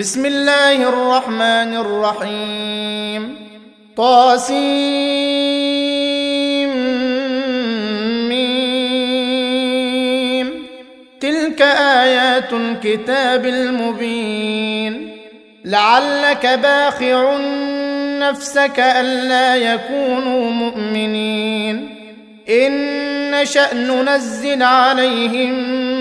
بسم الله الرحمن الرحيم. طاسيم. ميم. تلك آيات الكتاب المبين. لعلك باخع نفسك ألا يكونوا مؤمنين. إن نشأ ننزل عليهم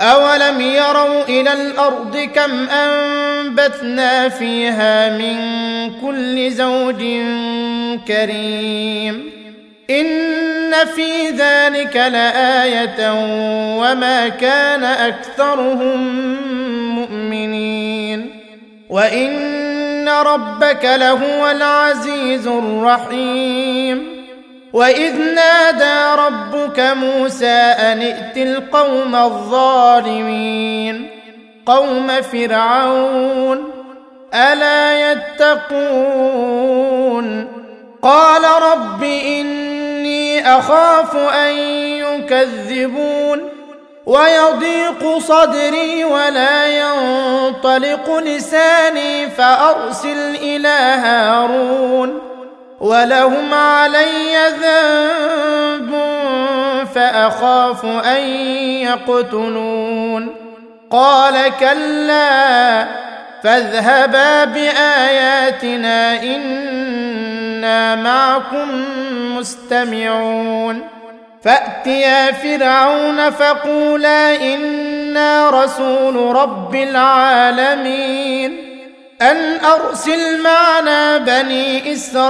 أولم يروا إلى الأرض كم أنبتنا فيها من كل زوج كريم. إن في ذلك لآية وما كان أكثرهم مؤمنين. وإن ربك لهو العزيز الرحيم. واذ نادى ربك موسى ان ائت القوم الظالمين قوم فرعون الا يتقون قال رب اني اخاف ان يكذبون ويضيق صدري ولا ينطلق لساني فارسل إلى هارون ولهم علي ذنب فأخاف أن يقتلون. قال كلا فاذهبا بآياتنا إنا معكم مستمعون. فأتيا فرعون فقولا إنا رسول رب العالمين. أن أرسل معنا بني إسرائيل.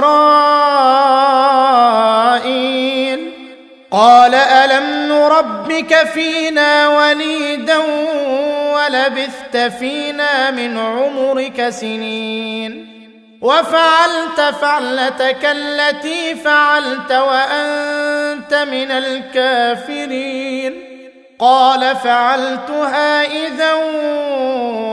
قال ألم نربك فينا وليدا ولبثت فينا من عمرك سنين. وفعلت فعلتك التي فعلت وأنت من الكافرين. قال فعلتها إذا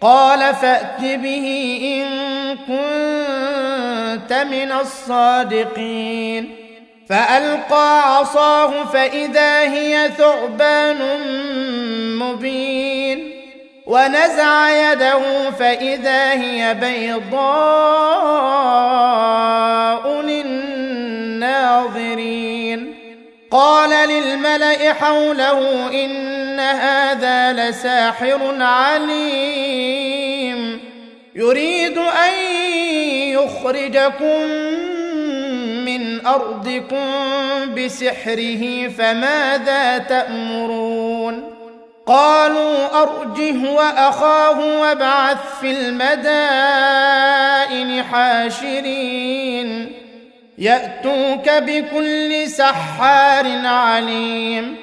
قال فأت به إن كنت من الصادقين. فألقى عصاه فإذا هي ثعبان مبين. ونزع يده فإذا هي بيضاء للناظرين. قال للملأ حوله إن هذا لساحر عليم. يريد أن يخرجكم من أرضكم بسحره فماذا تأمرون؟ قالوا أرجه وأخاه وابعث في المدائن حاشرين. يأتوك بكل سحار عليم.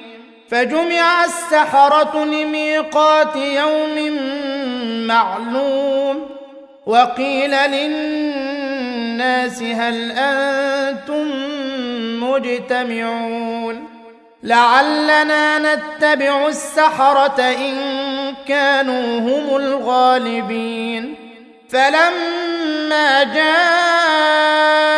فجمع السحرة لميقات يوم معلوم. وقيل للناس هل أنتم مجتمعون؟ لعلنا نتبع السحرة إن كانوا هم الغالبين. فلما جاء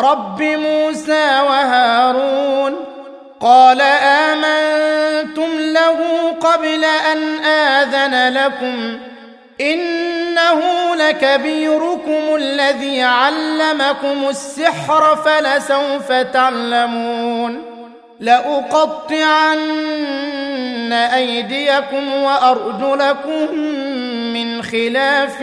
رب موسى وهارون قال آمنتم له قبل أن آذن لكم إنه لكبيركم الذي علمكم السحر فلسوف تعلمون لأقطعن أيديكم وأرجلكم من خلاف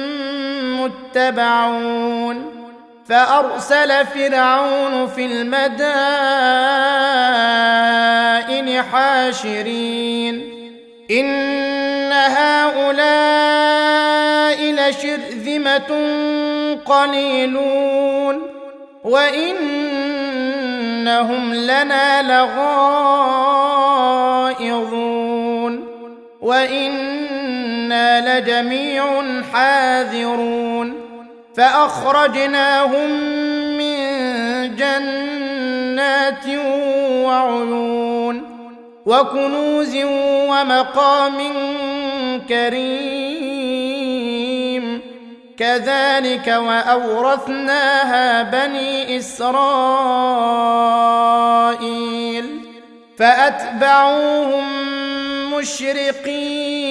متبعون فأرسل فرعون في المدائن حاشرين إن هؤلاء لشرذمة قليلون وإنهم لنا لغائظون لجميع حاذرون فأخرجناهم من جنات وعيون وكنوز ومقام كريم كذلك وأورثناها بني إسرائيل فأتبعوهم مشرقين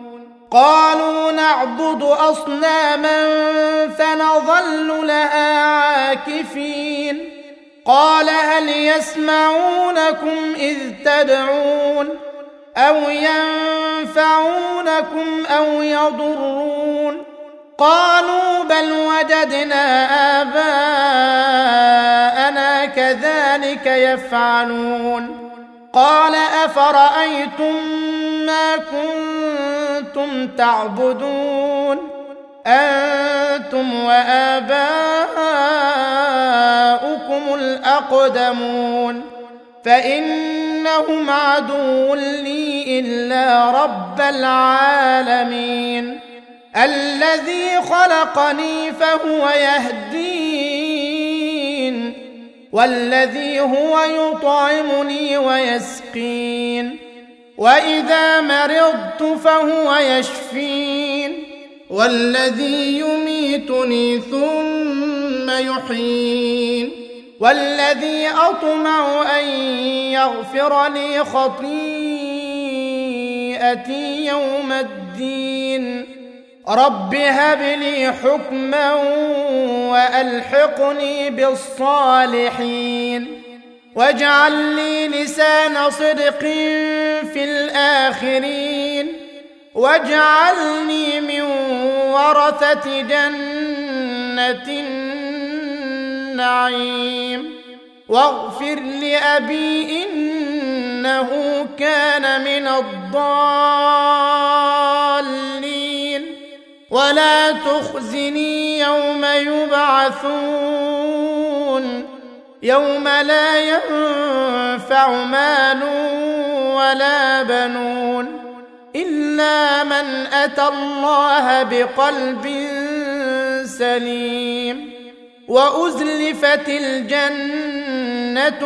قالوا نعبد أصناما فنظل لها عاكفين. قال هل يسمعونكم إذ تدعون أو ينفعونكم أو يضرون؟ قالوا بل وجدنا آباءنا كذلك يفعلون. قال أفرأيتم ما كنتم تعبدون أنتم وآباؤكم الأقدمون فإنهم عدو لي إلا رب العالمين الذي خلقني فهو يهدين والذي هو يطعمني ويسقين وإذا مرضت فهو يشفين والذي يميتني ثم يحيين والذي أطمع أن يغفر لي خطيئتي يوم الدين رب هب لي حكما وألحقني بالصالحين واجعل لي لسان صدق في الآخرين واجعلني من ورثة جنة النعيم واغفر لأبي إنه كان من الضالين ولا تخزني يوم يبعثون يوم لا ينفع مال ولا بنون إلا من أتى الله بقلب سليم وأزلفت الجنة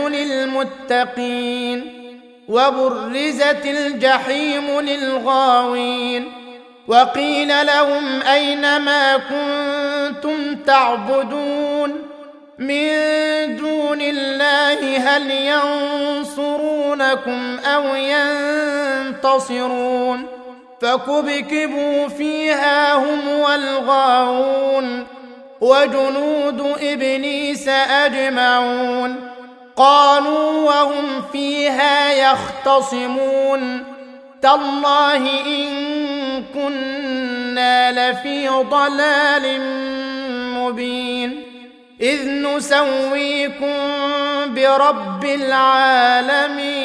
للمتقين وبرزت الجحيم للغاوين وقيل لهم أين ما كنتم تعبدون من دون الله هل ينصرونكم أو ينتصرون فكبكبوا فيها هم والغاوون وجنود إبليس أجمعون قالوا وهم فيها يختصمون تالله إن كنا لفي ضلال مبين إذ نسويكم برب العالمين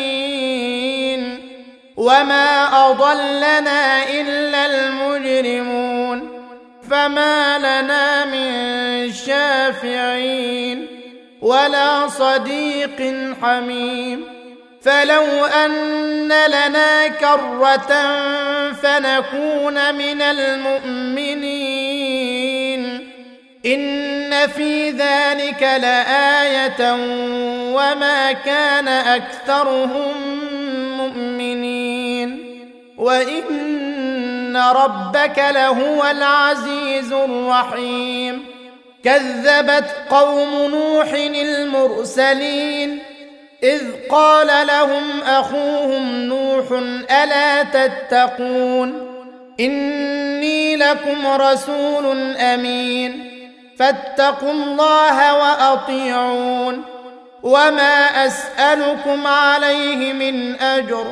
وما أضلنا إلا المجرمون فما لنا من شافعين ولا صديق حميم فلو أن لنا كرة فنكون من المؤمنين إن في ذلك لآية وما كان أكثرهم مؤمنين. وإن ربك لهو العزيز الرحيم. كذبت قوم نوح المرسلين إذ قال لهم أخوهم نوح ألا تتقون إني لكم رسول أمين. فاتقوا الله وأطيعون وما أسألكم عليه من أجر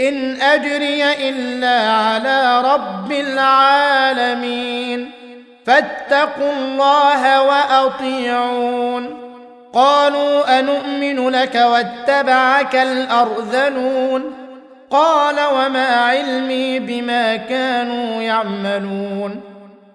إن أجري إلا على رب العالمين فاتقوا الله وأطيعون قالوا انومن لك واتبعك الأرذلون قال وما علمي بما كانوا يعملون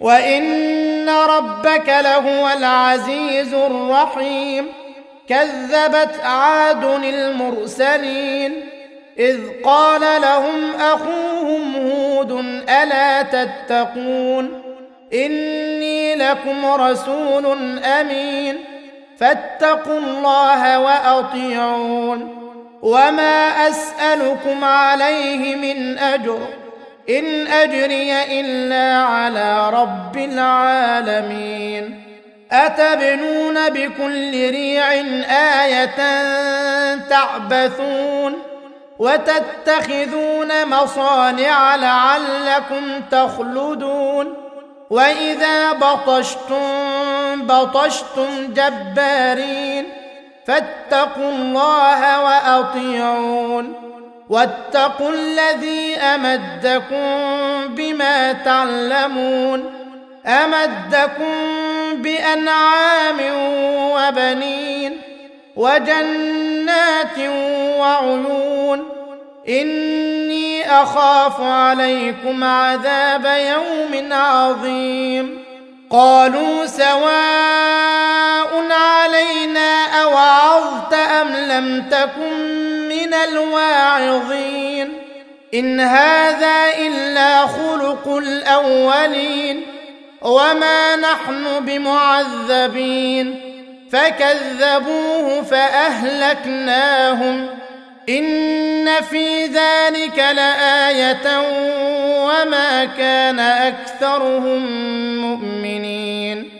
وان ربك لهو العزيز الرحيم كذبت عاد المرسلين اذ قال لهم اخوهم هود الا تتقون اني لكم رسول امين فاتقوا الله واطيعون وما اسالكم عليه من اجر إن أجري إلا على رب العالمين. أتبنون بكل ريع آية تعبثون وتتخذون مصانع لعلكم تخلدون. وإذا بطشتم بطشتم جبارين. فاتقوا الله وأطيعون. واتقوا الذي أمدكم بما تعلمون أمدكم بأنعام وبنين وجنات وعيون إني أخاف عليكم عذاب يوم عظيم قالوا سواء علينا أوعظت أم لم تكن من الواعظين. إن هذا إلا خلق الأولين. وما نحن بمعذبين. فكذبوه فأهلكناهم. إن في ذلك لآية. وما كان أكثرهم مؤمنين.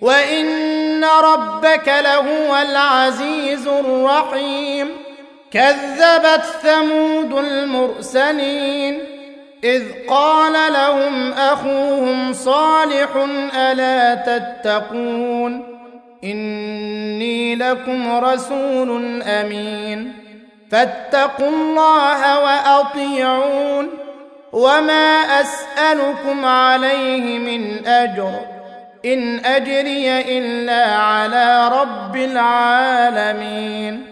وإن ربك لهو العزيز الرحيم. كذبت ثمود المرسلين إذ قال لهم أخوهم صالح ألا تتقون إني لكم رسول أمين فاتقوا الله وأطيعون وما أسألكم عليه من أجر إن أجري إلا على رب العالمين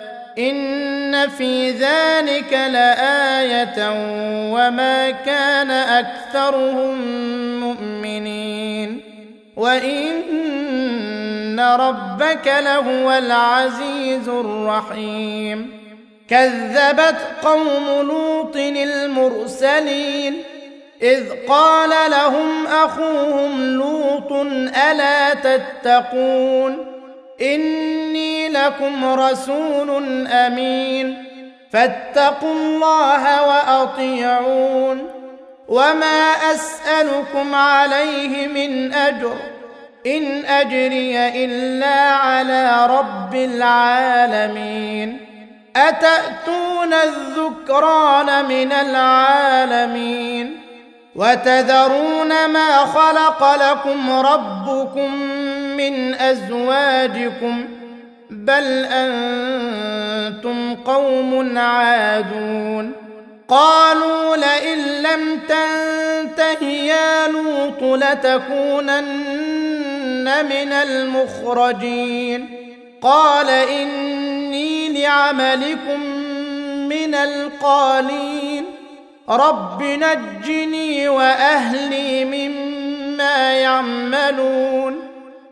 ان في ذلك لايه وما كان اكثرهم مؤمنين وان ربك لهو العزيز الرحيم كذبت قوم لوط المرسلين اذ قال لهم اخوهم لوط الا تتقون إني لكم رسول أمين. فاتقوا الله وأطيعون. وما أسألكم عليه من أجر. إن أجري إلا على رب العالمين. أتأتون الذكران من العالمين؟ وتذرون ما خلق لكم ربكم من أزواجكم بل أنتم قوم عادون قالوا لئن لم تنته يا لوط لتكونن من المخرجين قال إني لعملكم من القالين رب نجني وأهلي مما يعملون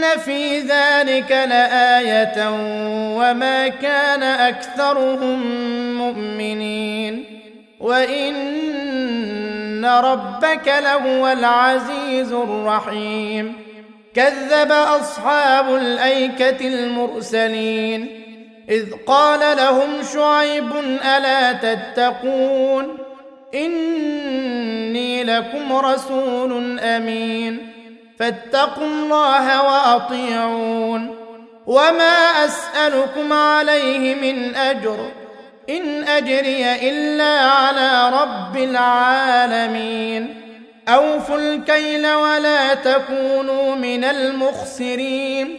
ان في ذلك لايه وما كان اكثرهم مؤمنين وان ربك لهو العزيز الرحيم كذب اصحاب الايكه المرسلين اذ قال لهم شعيب الا تتقون اني لكم رسول امين فاتقوا الله وأطيعون. وما أسألكم عليه من أجر إن أجري إلا على رب العالمين. أوفوا الكيل ولا تكونوا من المخسرين.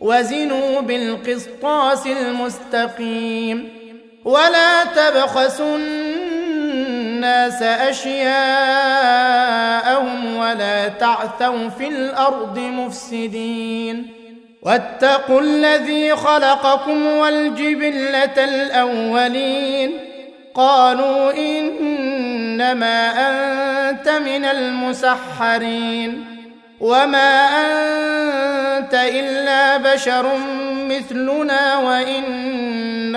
وزنوا بالقسطاس المستقيم. ولا تبخسوا الناس أشياءهم ولا تعثوا في الأرض مفسدين. واتقوا الذي خلقكم والجبلة الأولين. قالوا إنما أنت من المسحرين. وما أنت إلا بشر مثلنا وإن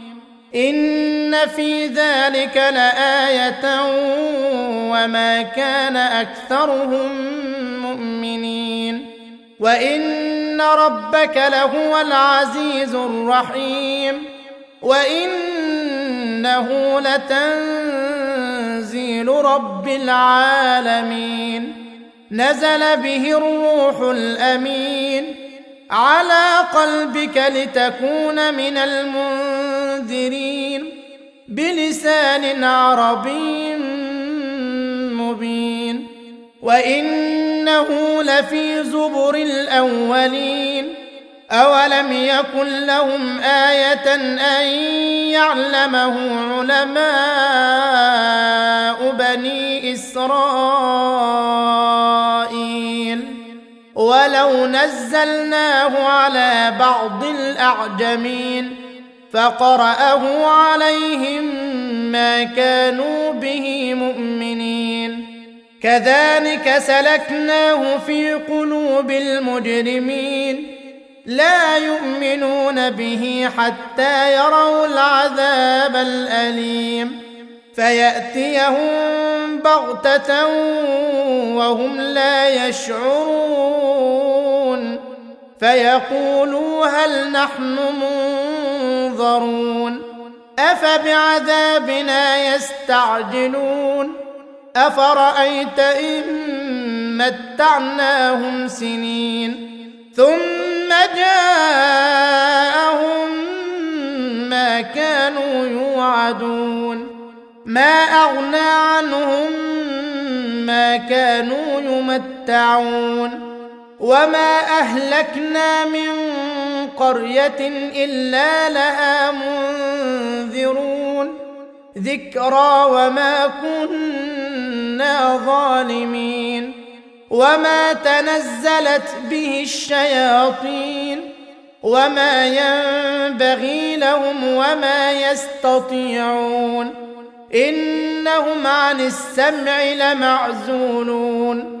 إن في ذلك لآية وما كان أكثرهم مؤمنين وإن ربك لهو العزيز الرحيم وإنه لتنزيل رب العالمين نزل به الروح الأمين على قلبك لتكون من المنذرين بلسان عربي مبين وإنه لفي زبر الأولين أولم يكن لهم آية أن يعلمه علماء بني إسرائيل ولو نزلناه على بعض الأعجمين فقرأه عليهم ما كانوا به مؤمنين. كذلك سلكناه في قلوب المجرمين. لا يؤمنون به حتى يروا العذاب الأليم. فيأتيهم بغتة وهم لا يشعرون. فيقولوا هل نحن منظرون أفبعذابنا يستعجلون أفرأيت إن متعناهم سنين ثم جاءهم ما كانوا يوعدون ما أغنى عنهم ما كانوا يمتعون وما أهلكنا من قرية إلا لها منذرون ذكرى وما كنا ظالمين وما تنزلت به الشياطين وما ينبغي لهم وما يستطيعون إنهم عن السمع لمعزولون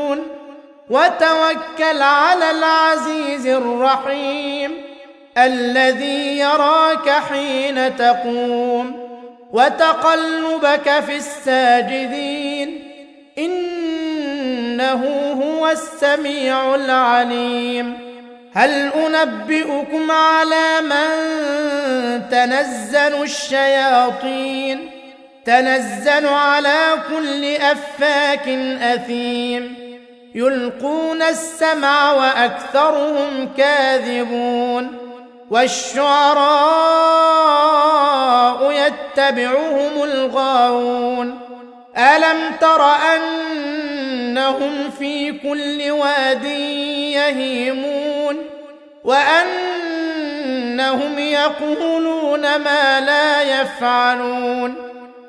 وتوكل على العزيز الرحيم الذي يراك حين تقوم وتقلبك في الساجدين إنه هو السميع العليم هل أنبئكم على من تنزل الشياطين تنزل على كل أفاك أثيم يلقون السمع وأكثرهم كاذبون والشعراء يتبعهم الغاوون ألم تر أنهم في كل واد يهيمون وأنهم يقولون ما لا يفعلون